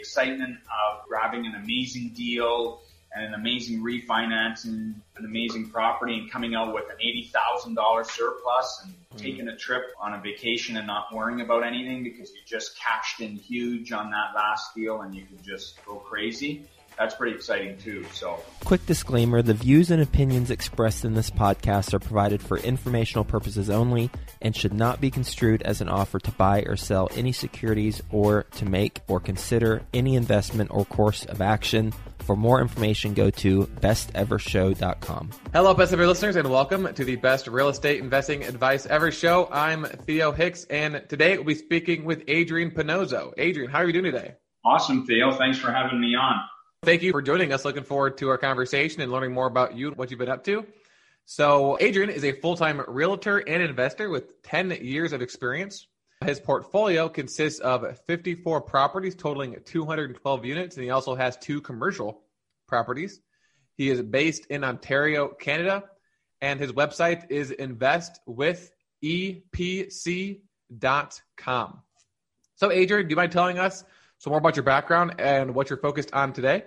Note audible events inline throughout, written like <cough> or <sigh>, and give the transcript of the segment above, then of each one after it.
excitement of grabbing an amazing deal and an amazing refinance and an amazing property and coming out with an $80,000 surplus and mm. taking a trip on a vacation and not worrying about anything because you just cashed in huge on that last deal and you can just go crazy that's pretty exciting too. So, quick disclaimer the views and opinions expressed in this podcast are provided for informational purposes only and should not be construed as an offer to buy or sell any securities or to make or consider any investment or course of action. For more information, go to bestevershow.com. Hello, best ever listeners, and welcome to the Best Real Estate Investing Advice Ever Show. I'm Theo Hicks, and today we'll be speaking with Adrian Panozzo. Adrian, how are you doing today? Awesome, Theo. Thanks for having me on. Thank you for joining us. Looking forward to our conversation and learning more about you and what you've been up to. So, Adrian is a full time realtor and investor with 10 years of experience. His portfolio consists of 54 properties totaling 212 units, and he also has two commercial properties. He is based in Ontario, Canada, and his website is investwithepc.com. So, Adrian, do you mind telling us some more about your background and what you're focused on today?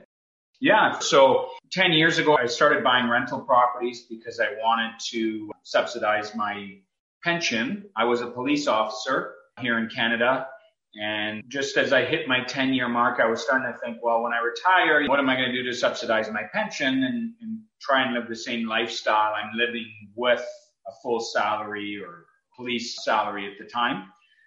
Yeah. So 10 years ago, I started buying rental properties because I wanted to subsidize my pension. I was a police officer here in Canada. And just as I hit my 10 year mark, I was starting to think, well, when I retire, what am I going to do to subsidize my pension and, and try and live the same lifestyle I'm living with a full salary or police salary at the time?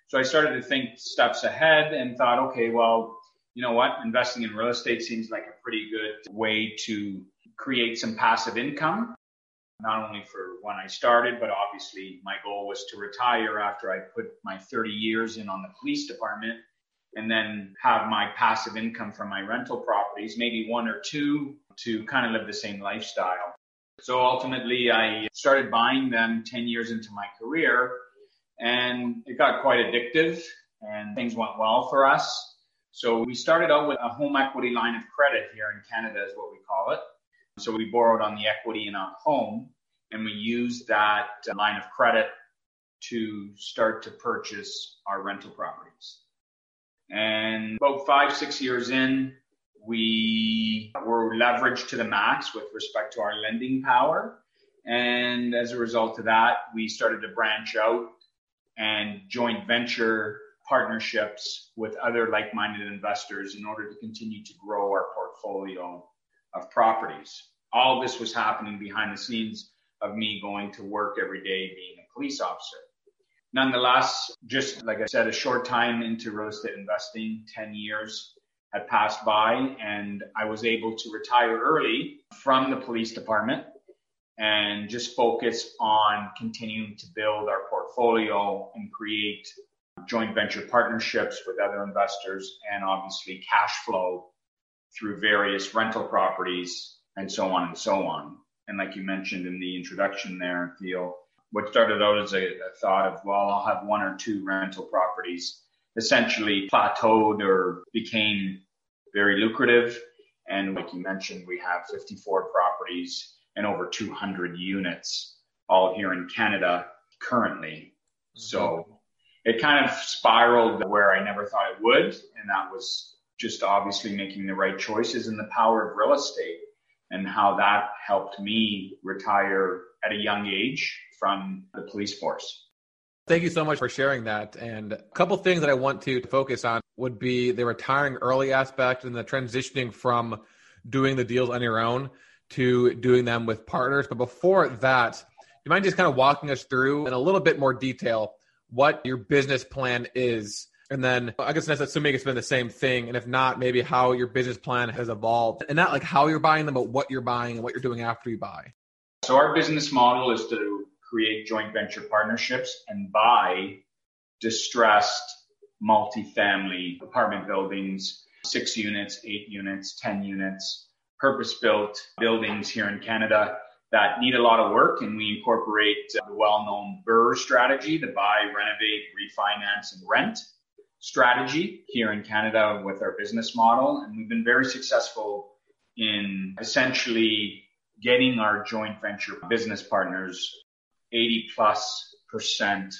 So I started to think steps ahead and thought, okay, well, you know what? Investing in real estate seems like a pretty good way to create some passive income, not only for when I started, but obviously my goal was to retire after I put my 30 years in on the police department and then have my passive income from my rental properties, maybe one or two to kind of live the same lifestyle. So ultimately I started buying them 10 years into my career and it got quite addictive and things went well for us. So we started out with a home equity line of credit here in Canada is what we call it. So we borrowed on the equity in our home and we used that uh, line of credit to start to purchase our rental properties. And about five, six years in, we were leveraged to the max with respect to our lending power. And as a result of that, we started to branch out and joint venture partnerships with other like-minded investors in order to continue to grow our portfolio of properties. All this was happening behind the scenes of me going to work every day being a police officer. Nonetheless, just like I said, a short time into real estate investing, 10 years had passed by and I was able to retire early from the police department and just focus on continuing to build our portfolio and create joint venture partnerships with other investors and obviously cash flow through various rental properties and so on and so on. And like you mentioned in the introduction there, Theo, what started out as a, a thought of, well, I'll have one or two rental properties essentially plateaued or became very lucrative. And like you mentioned, we have 54 properties and over 200 units all here in Canada currently. So mm-hmm. it kind of spiraled where I never thought it would. And that was just obviously making the right choices and the power of real estate and how that helped me retire at a young age from the police force. Thank you so much for sharing that. And a couple things that I want to focus on would be the retiring early aspect and the transitioning from doing the deals on your own to doing them with partners. But before that, do you mind just kind of walking us through in a little bit more detail what your business plan is? And then I guess that's assuming it's been the same thing. And if not, maybe how your business plan has evolved and not like how you're buying them, but what you're buying and what you're doing after you buy. So our business model is to create joint venture partnerships and buy distressed multifamily apartment buildings, six units, eight units, 10 units, purpose-built buildings here in Canada that need a lot of work, and we incorporate uh, the well-known BRRRR strategy, the buy, renovate, refinance, and rent strategy here in Canada with our business model. And we've been very successful in essentially getting our joint venture business partners 80 plus percent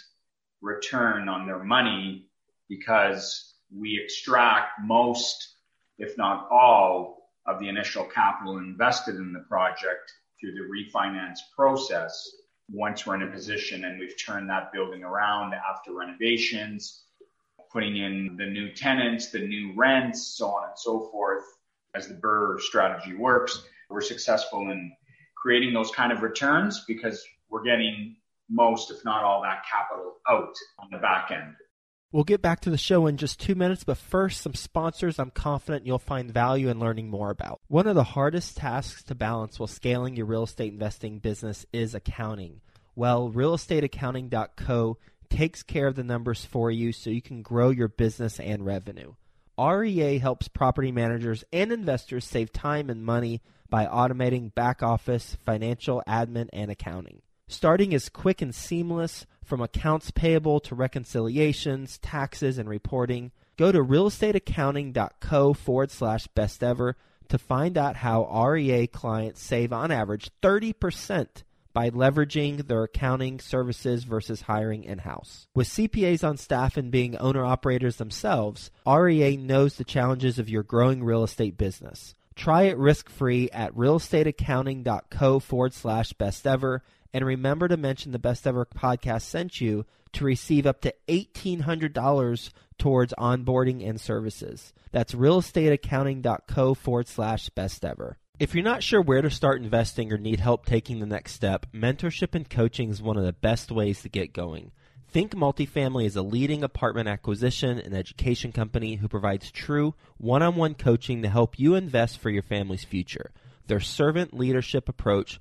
return on their money because we extract most if not all, of the initial capital invested in the project through the refinance process once we're in a position and we've turned that building around after renovations, putting in the new tenants, the new rents, so on and so forth. As the BRRRR strategy works, we're successful in creating those kind of returns because we're getting most, if not all, that capital out on the back end. We'll get back to the show in just two minutes, but first, some sponsors I'm confident you'll find value in learning more about. One of the hardest tasks to balance while scaling your real estate investing business is accounting. Well, realestateaccounting.co takes care of the numbers for you so you can grow your business and revenue. REA helps property managers and investors save time and money by automating back office, financial, admin, and accounting. Starting is quick and seamless from accounts payable to reconciliations, taxes, and reporting. Go to realestateaccounting.co forward slash best ever to find out how REA clients save on average 30% by leveraging their accounting services versus hiring in house. With CPAs on staff and being owner operators themselves, REA knows the challenges of your growing real estate business. Try it risk free at realestateaccounting.co forward slash best ever and remember to mention the Best Ever podcast sent you to receive up to $1,800 towards onboarding and services. That's realestateaccounting.co forward slash best ever. If you're not sure where to start investing or need help taking the next step, mentorship and coaching is one of the best ways to get going. Think Multifamily is a leading apartment acquisition and education company who provides true one on one coaching to help you invest for your family's future. Their servant leadership approach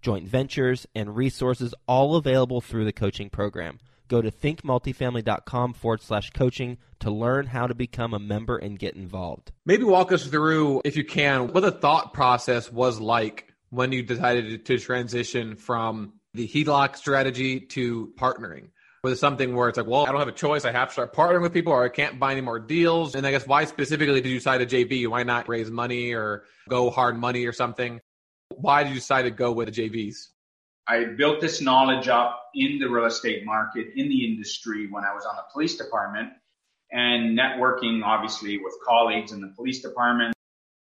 joint ventures, and resources all available through the coaching program. Go to thinkmultifamily.com forward slash coaching to learn how to become a member and get involved. Maybe walk us through, if you can, what the thought process was like when you decided to transition from the HELOC strategy to partnering. Was it something where it's like, well, I don't have a choice. I have to start partnering with people or I can't buy any more deals? And I guess why specifically did you decide a JV? Why not raise money or go hard money or something? Why did you decide to go with the JVs? I built this knowledge up in the real estate market, in the industry when I was on the police department and networking obviously with colleagues in the police department.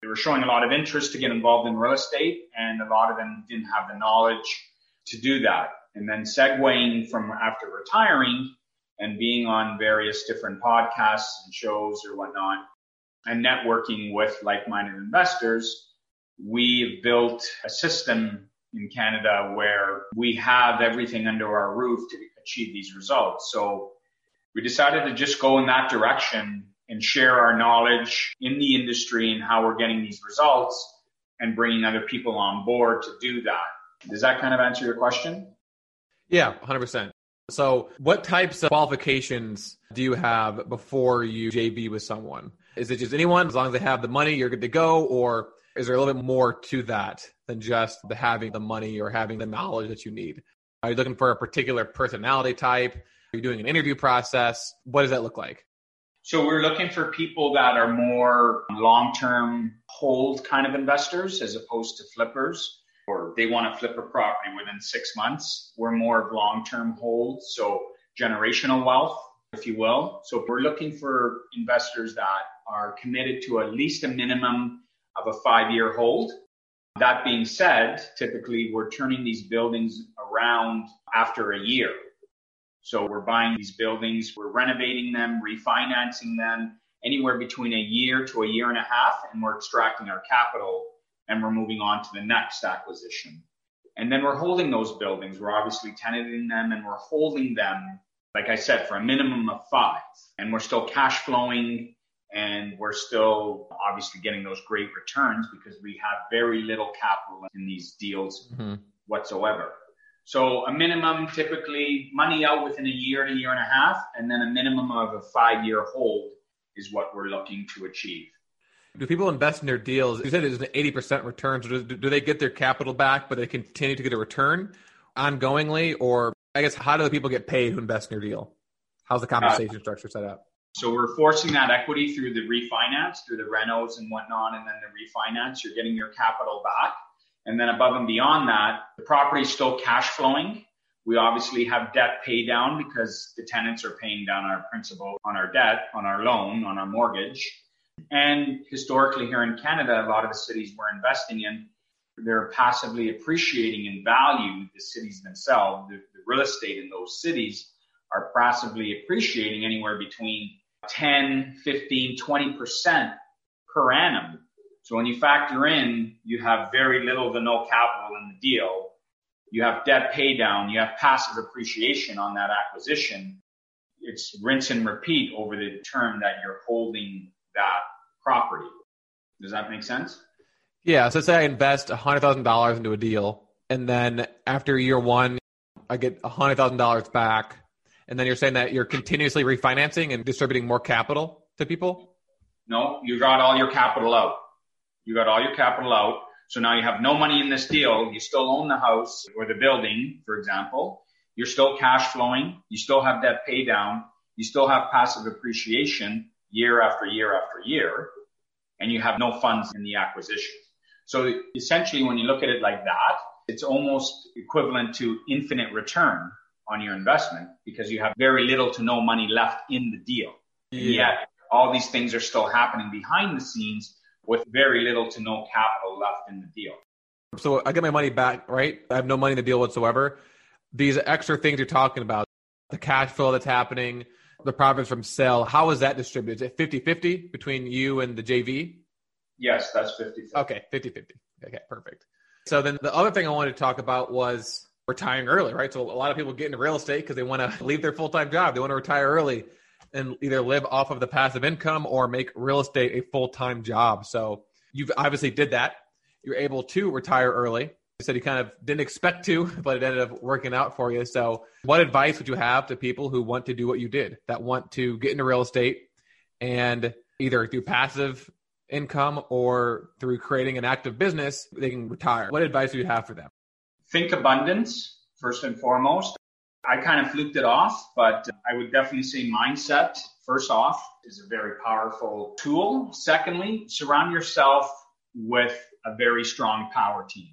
They were showing a lot of interest to get involved in real estate and a lot of them didn't have the knowledge to do that. And then segueing from after retiring and being on various different podcasts and shows or whatnot and networking with like-minded investors, we've built a system in Canada where we have everything under our roof to achieve these results. So we decided to just go in that direction and share our knowledge in the industry and how we're getting these results and bringing other people on board to do that. Does that kind of answer your question? Yeah, 100%. So, what types of qualifications do you have before you JV with someone? Is it just anyone? As long as they have the money, you're good to go? Or is there a little bit more to that than just the having the money or having the knowledge that you need? Are you looking for a particular personality type? Are you doing an interview process? What does that look like? So we're looking for people that are more long-term hold kind of investors as opposed to flippers or they want to flip a property within six months. We're more of long-term hold. So generational wealth, if you will. So we're looking for investors that are committed to at least a minimum of a five year hold. That being said, typically we're turning these buildings around after a year. So we're buying these buildings, we're renovating them, refinancing them anywhere between a year to a year and a half, and we're extracting our capital and we're moving on to the next acquisition. And then we're holding those buildings. We're obviously tenanting them and we're holding them, like I said, for a minimum of five. And we're still cash flowing and we're still obviously getting those great returns because we have very little capital in these deals mm-hmm. whatsoever. So a minimum typically money out within a year and a year and a half, and then a minimum of a five year hold is what we're looking to achieve. Do people invest in their deals? You said it's an 80% return. So do, do they get their capital back, but they continue to get a return ongoingly? Or I guess, how do the people get paid who invest in your deal? How's the compensation uh, structure set up? So we're forcing that equity through the refinance, through the renos and whatnot, and then the refinance. You're getting your capital back. And then above and beyond that, the property is still cash flowing. We obviously have debt pay down because the tenants are paying down our principal on our debt, on our loan, on our mortgage. And historically here in Canada, a lot of the cities we're investing in, they're passively appreciating in value the cities themselves. The, the real estate in those cities are possibly appreciating anywhere between 10, 15, 20% per annum. So when you factor in, you have very little to no capital in the deal. You have debt pay down. You have passive appreciation on that acquisition. It's rinse and repeat over the term that you're holding that property. Does that make sense? Yeah. So say I invest $100,000 into a deal and then after year one, I get $100,000 back. And then you're saying that you're continuously refinancing and distributing more capital to people? No, you got all your capital out. You got all your capital out. So now you have no money in this deal. You still own the house or the building, for example. You're still cash flowing. You still have debt pay down. You still have passive appreciation year after year after year. And you have no funds in the acquisition. So essentially, when you look at it like that, it's almost equivalent to infinite return on your investment because you have very little to no money left in the deal. Yeah. And yet all these things are still happening behind the scenes with very little to no capital left in the deal. So I get my money back, right? I have no money in the deal whatsoever. These extra things you're talking about, the cash flow that's happening, the profits from sale, how is that distributed? Is it 50 50 between you and the JV? Yes, that's 50 Okay, 50 50. Okay, perfect. So then the other thing I wanted to talk about was retiring early, right? So a lot of people get into real estate because they want to leave their full time job. They want to retire early and either live off of the passive income or make real estate a full time job. So you've obviously did that. You're able to retire early. You said you kind of didn't expect to, but it ended up working out for you. So, what advice would you have to people who want to do what you did, that want to get into real estate and either through passive income or through creating an active business, they can retire? What advice do you have for them? Think abundance, first and foremost. I kind of fluked it off, but I would definitely say mindset, first off, is a very powerful tool. Secondly, surround yourself with a very strong power team.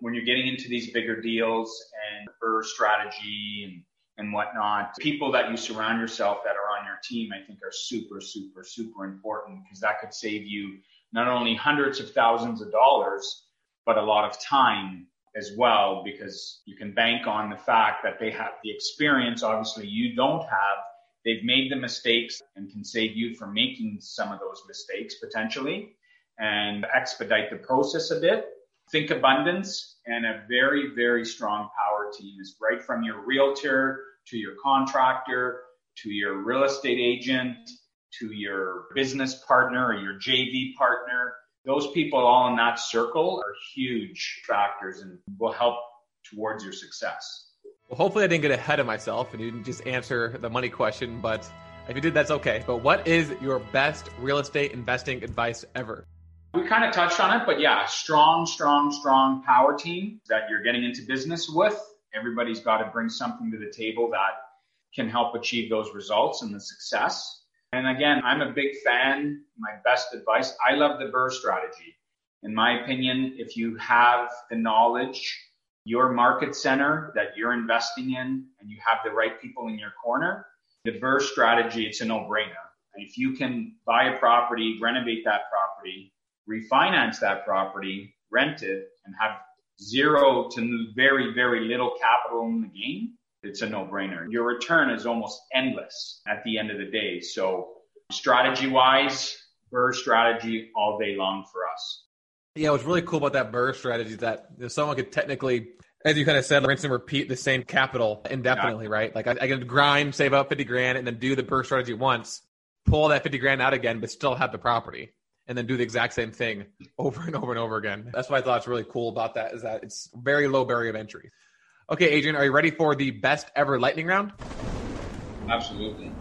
When you're getting into these bigger deals and BRRRR strategy and, and whatnot, people that you surround yourself that are on your team, I think are super, super, super important because that could save you not only hundreds of thousands of dollars, but a lot of time as well because you can bank on the fact that they have the experience. Obviously you don't have. They've made the mistakes and can save you from making some of those mistakes potentially and expedite the process a bit. Think abundance and a very very strong power team is right from your realtor to your contractor to your real estate agent to your business partner or your JV partner those people all in that circle are huge factors and will help towards your success. Well, hopefully, I didn't get ahead of myself and you didn't just answer the money question, but if you did, that's okay. But what is your best real estate investing advice ever? We kind of touched on it, but yeah, strong, strong, strong power team that you're getting into business with. Everybody's got to bring something to the table that can help achieve those results and the success. And again, I'm a big fan. My best advice, I love the BRRRR strategy. In my opinion, if you have the knowledge, your market center that you're investing in, and you have the right people in your corner, the BRRRR strategy, it's a no-brainer. If you can buy a property, renovate that property, refinance that property, rent it, and have zero to very, very little capital in the game, it's a no-brainer. Your return is almost endless at the end of the day. So strategy wise, BRRRR strategy all day long for us. Yeah, what's really cool about that BRRRR strategy is that know, someone could technically, as you kind of said, rinse and repeat the same capital indefinitely, yeah. right? Like I, I, can grind, save up 50 grand and then do the BRRRR strategy once, pull that 50 grand out again, but still have the property and then do the exact same thing over and over and over again. That's what I thought it's really cool about that is that it's very low barrier of entry. Okay, Adrian, are you ready for the best ever lightning round? Absolutely.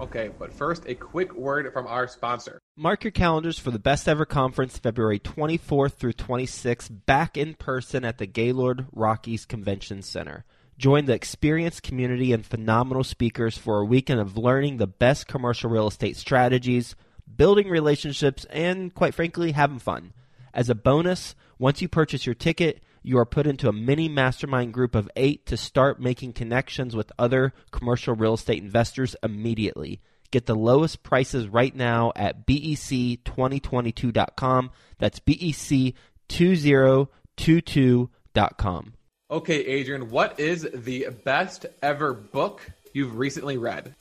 Okay, but first, a quick word from our sponsor. Mark your calendars for the best ever conference February 24th through 26th, back in person at the Gaylord Rockies Convention Center. Join the experienced community and phenomenal speakers for a weekend of learning the best commercial real estate strategies, building relationships, and quite frankly, having fun. As a bonus, once you purchase your ticket, you are put into a mini mastermind group of eight to start making connections with other commercial real estate investors immediately. Get the lowest prices right now at bec2022.com. That's bec2022.com. Okay, Adrian, what is the best ever book you've recently read?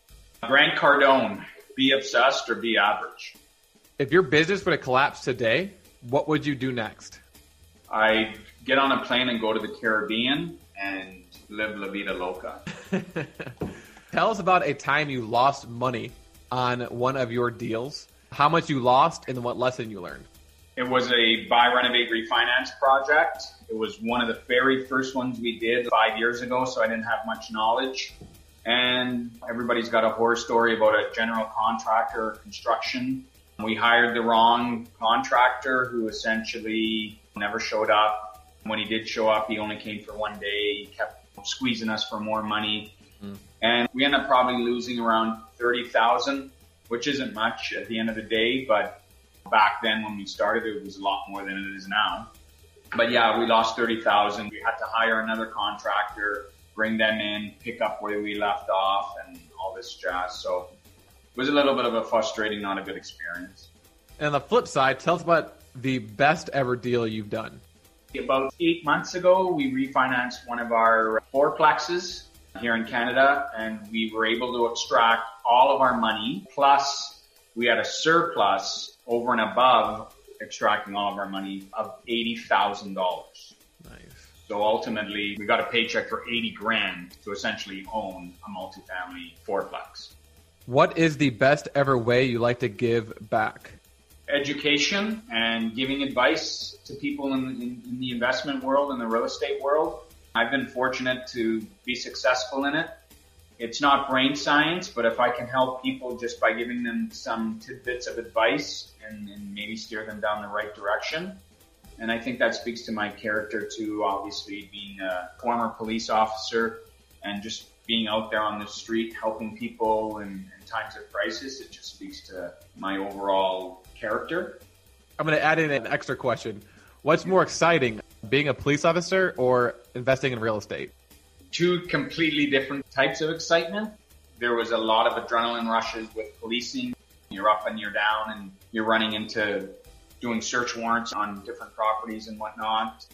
Grant Cardone, Be Obsessed or Be Average. If your business were to collapse today, what would you do next? I get on a plane and go to the Caribbean and live La Vida Loca. <laughs> Tell us about a time you lost money on one of your deals, how much you lost, and what lesson you learned. It was a buy, renovate, refinance project. It was one of the very first ones we did five years ago, so I didn't have much knowledge. And everybody's got a horror story about a general contractor construction. We hired the wrong contractor who essentially never showed up. When he did show up, he only came for one day. He kept squeezing us for more money. Mm. And we ended up probably losing around 30,000, which isn't much at the end of the day, but back then when we started, it was a lot more than it is now. But yeah, we lost 30,000. We had to hire another contractor, bring them in, pick up where we left off and all this jazz. So it was a little bit of a frustrating, not a good experience. And on the flip side, tell us about the best ever deal you've done. About eight months ago, we refinanced one of our fourplexes here in Canada and we were able to extract all of our money plus we had a surplus over and above extracting all of our money of $80,000. Nice. So ultimately, we got a paycheck for 80 grand to essentially own a multifamily fourplex. What is the best ever way you like to give back? Education and giving advice to people in, in, in the investment world and the real estate world. I've been fortunate to be successful in it it's not brain science, but if I can help people just by giving them some tidbits of advice and, and, maybe steer them down the right direction. And I think that speaks to my character too, obviously being a former police officer and just being out there on the street helping people and, in times of crisis. It just speaks to my overall character. I'm going to add in an extra question. What's more exciting, being a police officer or investing in real estate? two completely different types of excitement. There was a lot of adrenaline rushes with policing. You're up and you're down and you're running into doing search warrants on different properties and whatnot.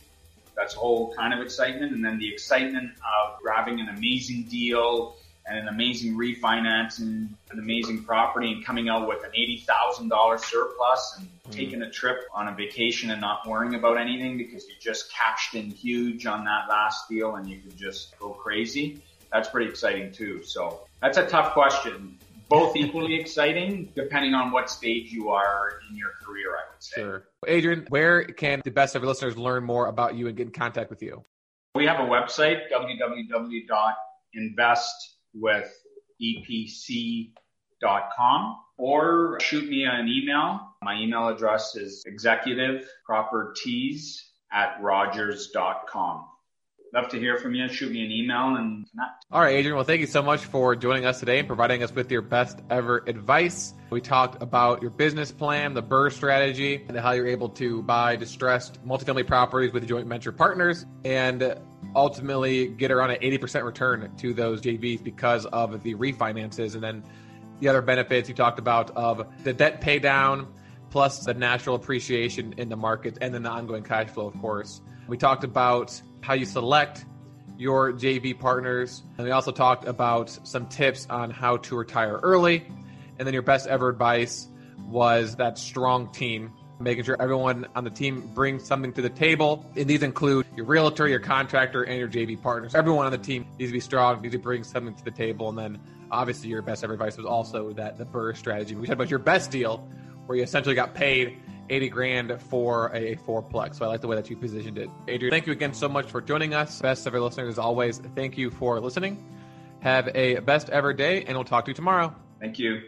That's a whole kind of excitement. And then the excitement of grabbing an amazing deal and an amazing refinance and an amazing property and coming out with an $80,000 surplus and mm. taking a trip on a vacation and not worrying about anything because you just cashed in huge on that last deal and you could just go crazy. That's pretty exciting too. So that's a tough question. Both <laughs> equally exciting depending on what stage you are in your career, I would say. Sure. Adrian, where can the best of your listeners learn more about you and get in contact with you? We have a website, www.invest with epc.com or shoot me an email. My email address is executive properties at rogers.com. Love to hear from you. Shoot me an email and connect. All right, Adrian. Well, thank you so much for joining us today and providing us with your best ever advice. We talked about your business plan, the BRRRR strategy, and how you're able to buy distressed multifamily properties with joint venture partners. And ultimately get around an 80% return to those JVs because of the refinances. And then the other benefits you talked about of the debt pay down plus the natural appreciation in the market and then the ongoing cash flow, of course. We talked about how you select your JV partners. And we also talked about some tips on how to retire early. And then your best ever advice was that strong team making sure everyone on the team brings something to the table. And these include your realtor, your contractor, and your JV partners. Everyone on the team needs to be strong, needs to bring something to the table. And then obviously your best ever advice was also that the BRRRR strategy. We talked about your best deal where you essentially got paid 80 grand for a fourplex. So I like the way that you positioned it. Adrian, thank you again so much for joining us. Best ever listeners, as always, thank you for listening. Have a best ever day, and we'll talk to you tomorrow. Thank you.